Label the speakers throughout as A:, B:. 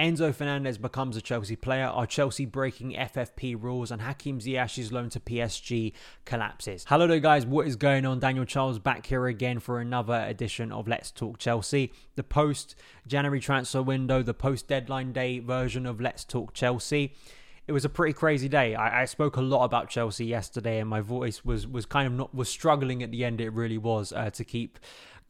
A: Enzo Fernandez becomes a Chelsea player, are Chelsea breaking FFP rules, and Hakim Ziyech's loan to PSG collapses. Hello there, guys. What is going on? Daniel Charles back here again for another edition of Let's Talk Chelsea. The post January transfer window, the post deadline day version of Let's Talk Chelsea it was a pretty crazy day. I, I, spoke a lot about Chelsea yesterday, and my voice was was kind of not was struggling at the end. It really was uh, to keep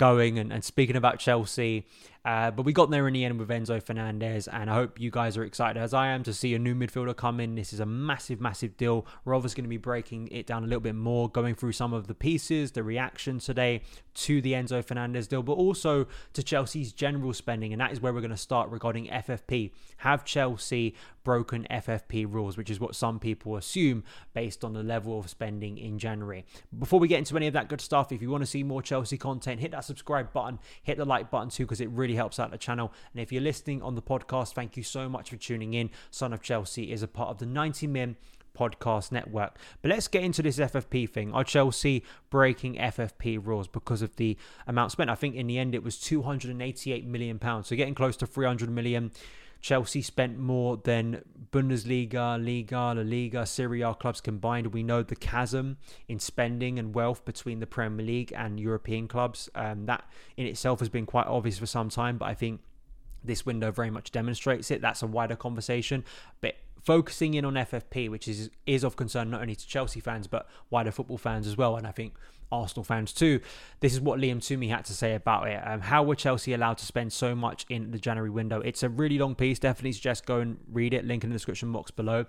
A: going and, and speaking about Chelsea uh, but we got there in the end with Enzo Fernandez, and I hope you guys are excited as I am to see a new midfielder come in. This is a massive, massive deal. We're obviously going to be breaking it down a little bit more, going through some of the pieces, the reaction today to the Enzo Fernandez deal, but also to Chelsea's general spending, and that is where we're going to start regarding FFP. Have Chelsea broken FFP rules, which is what some people assume based on the level of spending in January. Before we get into any of that good stuff, if you want to see more Chelsea content, hit that subscribe button, hit the like button too, because it really really helps out the channel. And if you're listening on the podcast, thank you so much for tuning in. Son of Chelsea is a part of the 90 Min podcast network. But let's get into this FFP thing. Are Chelsea breaking FFP rules because of the amount spent? I think in the end it was 288 million pounds, so getting close to 300 million. Chelsea spent more than Bundesliga, Liga, La Liga, Serie A clubs combined. We know the chasm in spending and wealth between the Premier League and European clubs. Um, that in itself has been quite obvious for some time, but I think this window very much demonstrates it. That's a wider conversation. But focusing in on FFP, which is is of concern not only to Chelsea fans but wider football fans as well, and I think Arsenal fans too. This is what Liam Twomey had to say about it. Um, how were Chelsea allowed to spend so much in the January window? It's a really long piece. Definitely suggest go and read it. Link in the description box below.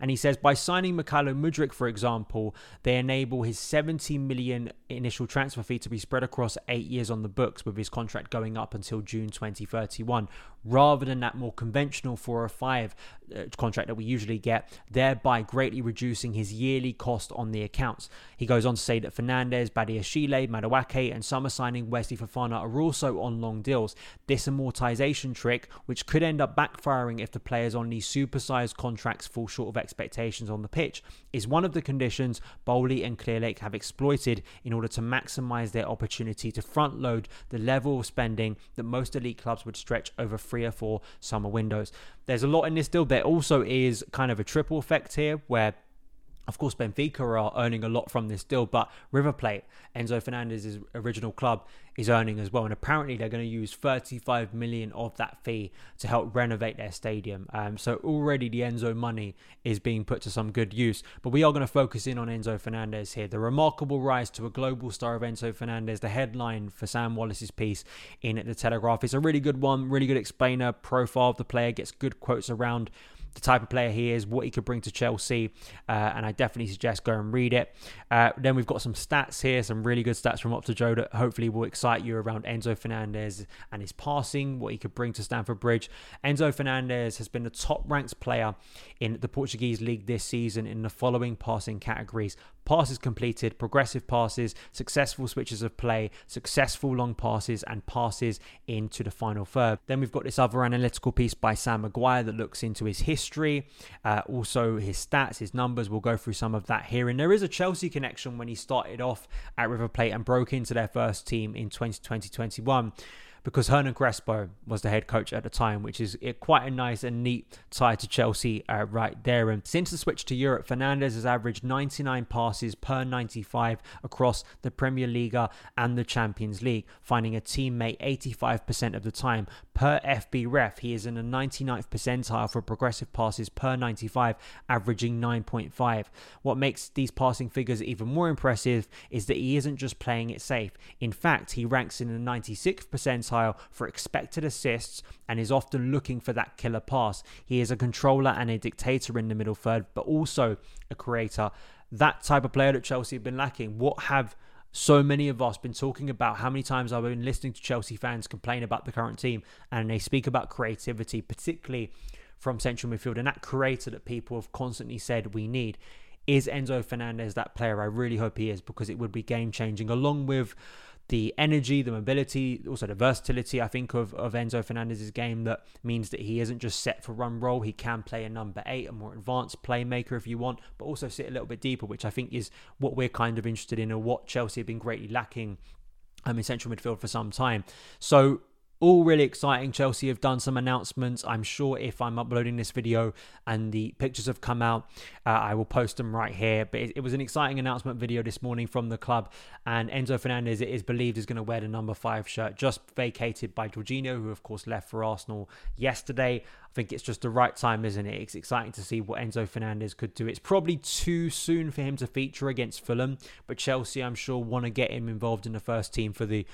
A: And he says by signing Mykhailo Mudryk, for example, they enable his 70 million initial transfer fee to be spread across eight years on the books, with his contract going up until June 2031, rather than that more conventional four or five uh, contract that we usually get, thereby greatly reducing his yearly cost on the accounts. He goes on to say that Fernandez, Badiashile, Madueke, and summer signing Wesley Fofana are also on long deals. This amortization trick, which could end up backfiring if the players on these supersized contracts fall short of expectations on the pitch, is one of the conditions Boehly and Clearlake have exploited in order to maximize their opportunity to front load the level of spending that most elite clubs would stretch over three or four summer windows. There's a lot in this deal. There also is kind of a triple effect here where of course, Benfica are earning a lot from this deal, but River Plate, Enzo Fernandez's original club, is earning as well. And apparently, they're going to use 35 million of that fee to help renovate their stadium. Um, so already the Enzo money is being put to some good use. But we are going to focus in on Enzo Fernandez here. The remarkable rise to a global star of Enzo Fernandez, the headline for Sam Wallace's piece in the Telegraph. It's a really good one, really good explainer, profile of the player, gets good quotes around the type of player he is, what he could bring to Chelsea, uh, and I definitely suggest go and read it. Uh, then we've got some stats here, some really good stats from Opta Joe that hopefully will excite you around Enzo Fernandez and his passing, what he could bring to Stamford Bridge. Enzo Fernandez has been the top ranked player in the Portuguese league this season in the following passing categories passes completed, progressive passes, successful switches of play, successful long passes, and passes into the final third. Then we've got this other analytical piece by Sam Maguire that looks into his history, uh, also his stats, his numbers. We'll go through some of that here. And there is a Chelsea connection when he started off at River Plate and broke into their first team in 2020 21 because Hernan Crespo was the head coach at the time, which is quite a nice and neat tie to Chelsea uh, right there. And since the switch to Europe, Fernandez has averaged 99 passes per 95 across the Premier League and the Champions League, finding a teammate 85% of the time. Per FBref, he is in the 99th percentile for progressive passes per 95, averaging 9.5. What makes these passing figures even more impressive is that he isn't just playing it safe. In fact, he ranks in the 96th percentile percentile for expected assists and is often looking for that killer pass. He is a controller and a dictator in the middle third, but also a creator. That type of player that Chelsea have been lacking. What have so many of us been talking about how many times I've been listening to Chelsea fans complain about the current team and they speak about creativity, particularly from central midfield, and that creator that people have constantly said we need. Is Enzo Fernandez that player? I really hope he is because it would be game changing, along with the energy, the mobility, also the versatility, I think, of, of Enzo Fernandez's game that means that he isn't just set for run role. He can play a number eight, a more advanced playmaker if you want, but also sit a little bit deeper, which I think is what we're kind of interested in or what Chelsea have been greatly lacking um, in central midfield for some time. So all really exciting. Chelsea have done some announcements. I'm sure if I'm uploading this video and the pictures have come out, uh, I will post them right here. But it, it, was an exciting announcement video this morning from the club. And Enzo Fernandez, it is believed, is going to wear the number five shirt, just vacated by Jorginho, who of course left for Arsenal yesterday. I think it's just the right time, isn't it? It's exciting to see what Enzo Fernandez could do. It's probably too soon for him to feature against Fulham, but Chelsea, I'm sure, want to get him involved in the first team for the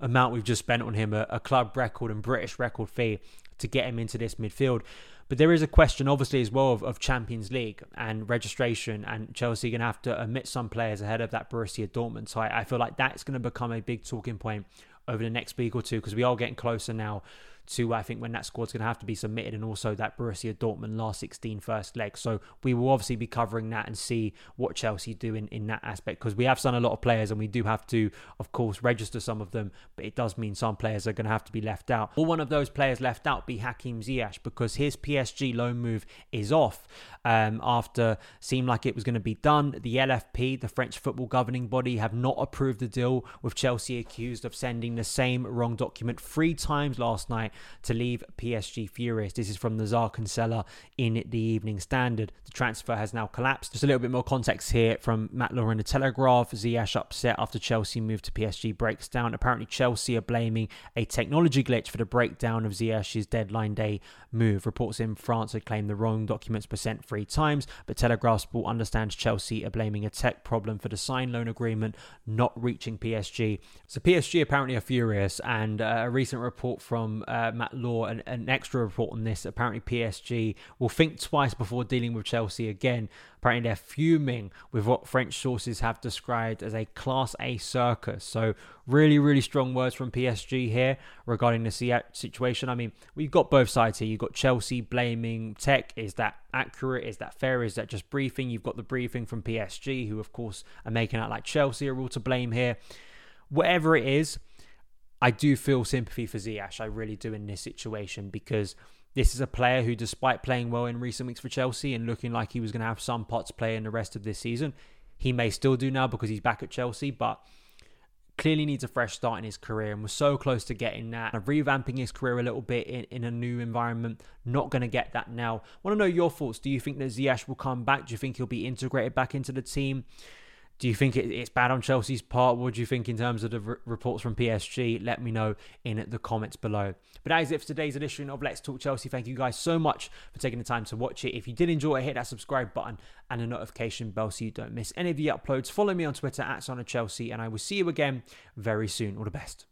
A: amount we've just spent on him, a, a club record and British record fee to get him into this midfield. But there is a question, obviously, as well of, of Champions League and registration, and Chelsea going to have to omit some players ahead of that Borussia Dortmund. So I, I feel like that's going to become a big talking point over the next week or two because we are getting closer now to I think when that squad's going to have to be submitted, and also that Borussia Dortmund last 16 first leg. So we will obviously be covering that and see what Chelsea do in, in that aspect because we have signed a lot of players and we do have to, of course, register some of them, but it does mean some players are going to have to be left out. Will one of those players left out be Hakim Ziyech because his PSG loan move is off um, after seemed like it was going to be done. The LFP, the French football governing body, have not approved the deal with Chelsea accused of sending the same wrong document three times last night to leave PSG furious. This is from the Czar Kinsella in the Evening Standard. The transfer has now collapsed. Just a little bit more context here from Matt Law in the Telegraph. Ziyech upset after Chelsea moved to PSG breaks down. Apparently, Chelsea are blaming a technology glitch for the breakdown of Ziyech's deadline day move. Reports in France had claimed the wrong documents were sent three times, but Telegraph Sport understands Chelsea are blaming a tech problem for the signed loan agreement not reaching PSG. So PSG apparently are furious, and uh, a recent report from uh, uh, Matt Law an, an extra report on this. Apparently, PSG will think twice before dealing with Chelsea again. Apparently, they're fuming with what French sources have described as a Class A circus. So, really, really strong words from PSG here regarding the situation. I mean, we've got both sides here. You've got Chelsea blaming Tech. Is that accurate? Is that fair? Is that just briefing? You've got the briefing from PSG, who, of course, are making out like Chelsea are all to blame here. Whatever it is, I do feel sympathy for Ziyech. I really do in this situation because this is a player who, despite playing well in recent weeks for Chelsea and looking like he was going to have some pots play in the rest of this season, he may still do now because he's back at Chelsea, but clearly needs a fresh start in his career and was so close to getting that, revamping his career a little bit in, in a new environment. Not going to get that now. Want to know your thoughts? Do you think that Ziyech will come back? Do you think he'll be integrated back into the team? Do you think it's bad on Chelsea's part? What do you think in terms of the reports from PSG? Let me know in the comments below. But that is it for today's edition of Let's Talk Chelsea. Thank you guys so much for taking the time to watch it. If you did enjoy it, hit that subscribe button and the notification bell so you don't miss any of the uploads. Follow me on Twitter at Chelsea, and I will see you again very soon. All the best.